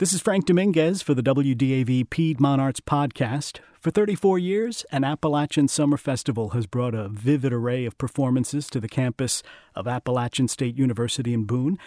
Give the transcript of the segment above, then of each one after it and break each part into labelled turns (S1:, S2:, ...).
S1: This is Frank Dominguez for the WDAV Piedmont Arts Podcast. For 34 years, an Appalachian Summer Festival has brought a vivid array of performances to the campus of Appalachian State University in Boone.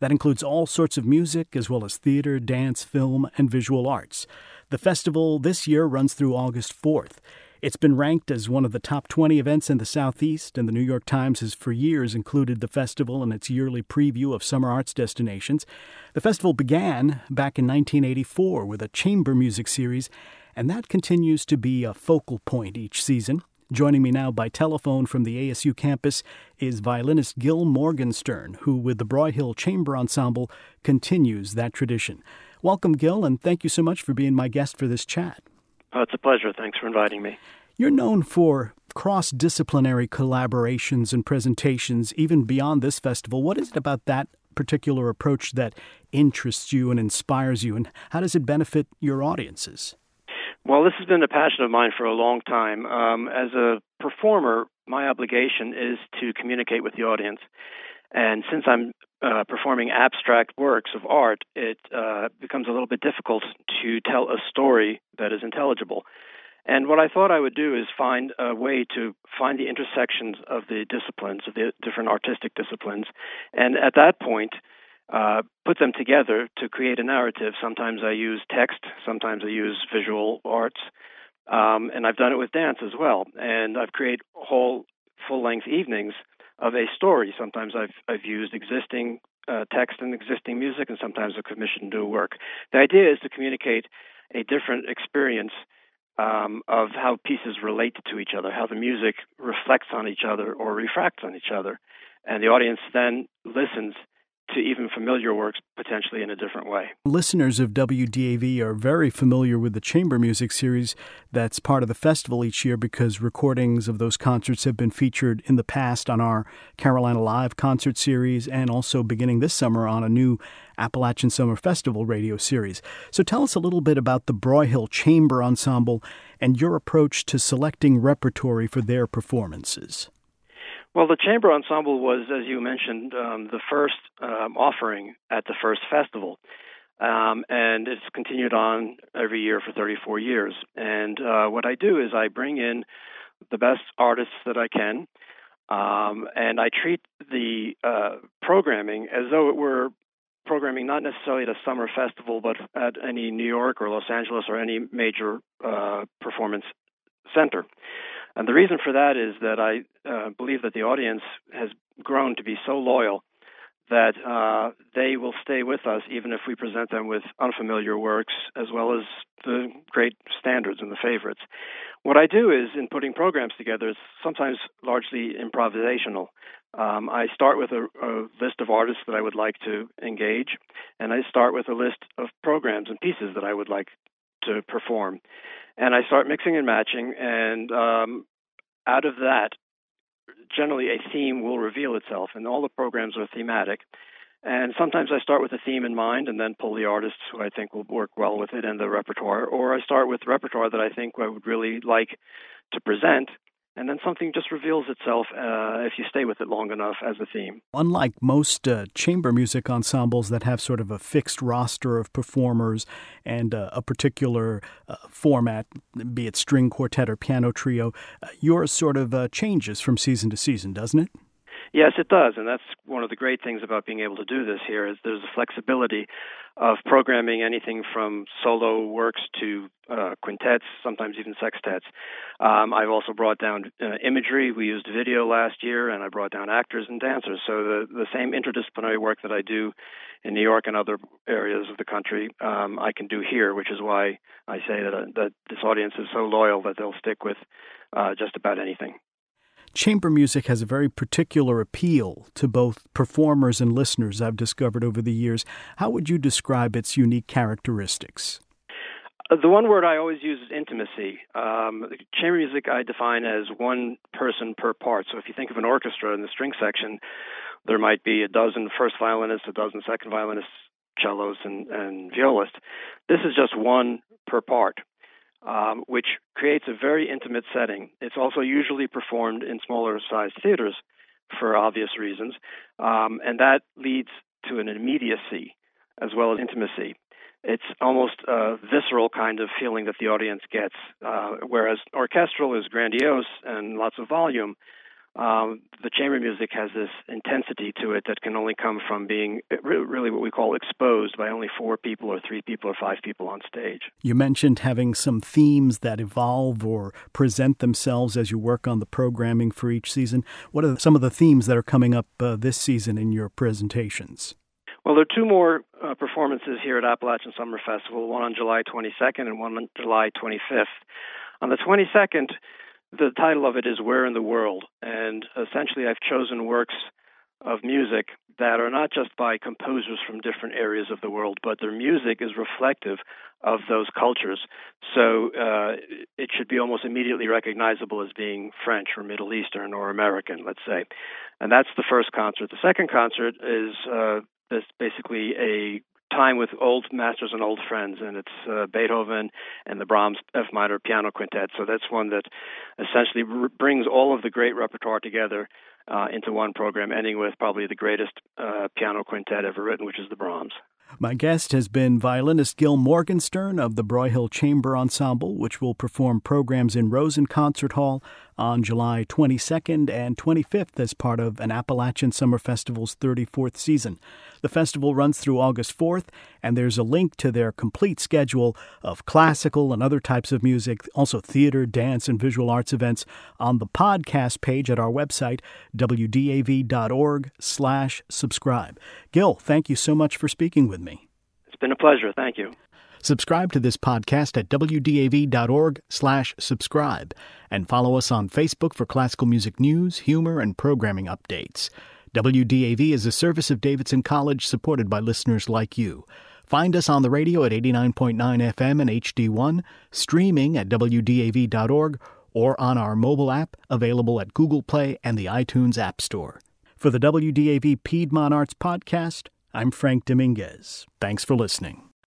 S1: That includes all sorts of music, as well as theater, dance, film, and visual arts. The festival this year runs through August 4th. It's been ranked as one of the top 20 events in the Southeast, and the New York Times has for years included the festival in its yearly preview of summer arts destinations. The festival began back in 1984 with a chamber music series, and that continues to be a focal point each season. Joining me now by telephone from the ASU campus is violinist Gil Morgenstern, who, with the Broyhill Chamber Ensemble, continues that tradition. Welcome, Gil, and thank you so much for being my guest for this chat.
S2: Oh, it's a pleasure. Thanks for inviting me.
S1: You're known for cross disciplinary collaborations and presentations, even beyond this festival. What is it about that particular approach that interests you and inspires you, and how does it benefit your audiences?
S2: Well, this has been a passion of mine for a long time. Um, as a performer, my obligation is to communicate with the audience. And since I'm uh, performing abstract works of art, it uh, becomes a little bit difficult to tell a story that is intelligible. And what I thought I would do is find a way to find the intersections of the disciplines, of the different artistic disciplines, and at that point, uh, put them together to create a narrative. Sometimes I use text, sometimes I use visual arts, um, and I've done it with dance as well. And I've created whole full length evenings of a story. Sometimes I've I've used existing uh, text and existing music, and sometimes I've commissioned new work. The idea is to communicate a different experience um, of how pieces relate to each other, how the music reflects on each other or refracts on each other, and the audience then listens to even familiar works potentially in a different way.
S1: Listeners of WDAV are very familiar with the chamber music series that's part of the festival each year because recordings of those concerts have been featured in the past on our Carolina Live concert series and also beginning this summer on a new Appalachian Summer Festival radio series. So tell us a little bit about the Broyhill Chamber Ensemble and your approach to selecting repertory for their performances.
S2: Well, the chamber ensemble was, as you mentioned, um, the first um, offering at the first festival, um, and it's continued on every year for 34 years. And uh, what I do is I bring in the best artists that I can, um, and I treat the uh, programming as though it were programming not necessarily at a summer festival, but at any New York or Los Angeles or any major uh, performance center. And the reason for that is that I uh, believe that the audience has grown to be so loyal that uh, they will stay with us even if we present them with unfamiliar works as well as the great standards and the favorites. What I do is, in putting programs together, it's sometimes largely improvisational. Um, I start with a, a list of artists that I would like to engage, and I start with a list of programs and pieces that I would like to perform and I start mixing and matching, and um, out of that, generally a theme will reveal itself, and all the programs are thematic. And sometimes I start with a theme in mind and then pull the artists who I think will work well with it and the repertoire, or I start with repertoire that I think I would really like to present and then something just reveals itself uh, if you stay with it long enough as a theme.
S1: Unlike most uh, chamber music ensembles that have sort of a fixed roster of performers and uh, a particular uh, format, be it string quartet or piano trio, uh, yours sort of uh, changes from season to season, doesn't it?
S2: Yes, it does, and that's one of the great things about being able to do this here is there's a flexibility of programming anything from solo works to uh, quintets, sometimes even sextets. Um, I've also brought down uh, imagery. We used video last year, and I brought down actors and dancers. So the the same interdisciplinary work that I do in New York and other areas of the country, um, I can do here, which is why I say that uh, that this audience is so loyal that they'll stick with uh, just about anything.
S1: Chamber music has a very particular appeal to both performers and listeners, I've discovered over the years. How would you describe its unique characteristics?
S2: Uh, the one word I always use is intimacy. Um, chamber music I define as one person per part. So if you think of an orchestra in the string section, there might be a dozen first violinists, a dozen second violinists, cellos, and, and violists. This is just one per part um, which creates a very intimate setting. It's also usually performed in smaller sized theaters for obvious reasons, um, and that leads to an immediacy as well as intimacy. it's almost a visceral kind of feeling that the audience gets. Uh, whereas orchestral is grandiose and lots of volume, um, the chamber music has this intensity to it that can only come from being really what we call exposed by only four people or three people or five people on stage.
S1: You mentioned having some themes that evolve or present themselves as you work on the programming for each season. What are some of the themes that are coming up uh, this season in your presentations?
S2: Well, there are two more uh, performances here at Appalachian Summer Festival, one on July 22nd and one on July 25th. On the 22nd, the title of it is Where in the World? And essentially, I've chosen works of music that are not just by composers from different areas of the world, but their music is reflective of those cultures. So uh, it should be almost immediately recognizable as being French or Middle Eastern or American, let's say. And that's the first concert. The second concert is uh, basically a time with old masters and old friends, and it's uh, Beethoven and the Brahms F minor piano quintet. So that's one that essentially r- brings all of the great repertoire together uh, into one program, ending with probably the greatest uh, piano quintet ever written, which is the Brahms.
S1: My guest has been violinist Gil Morgenstern of the Broyhill Chamber Ensemble, which will perform programs in Rosen Concert Hall on July 22nd and 25th as part of an Appalachian Summer Festival's 34th season. The festival runs through August 4th, and there's a link to their complete schedule of classical and other types of music, also theater, dance, and visual arts events on the podcast page at our website, wdav.org slash subscribe. Gil, thank you so much for speaking with me.
S2: It's been a pleasure. Thank you.
S1: Subscribe to this podcast at wdav.org slash subscribe and follow us on Facebook for classical music news, humor, and programming updates. WDAV is a service of Davidson College supported by listeners like you. Find us on the radio at 89.9 FM and HD1, streaming at wdav.org, or on our mobile app available at Google Play and the iTunes App Store. For the WDAV Piedmont Arts Podcast, I'm Frank Dominguez. Thanks for listening.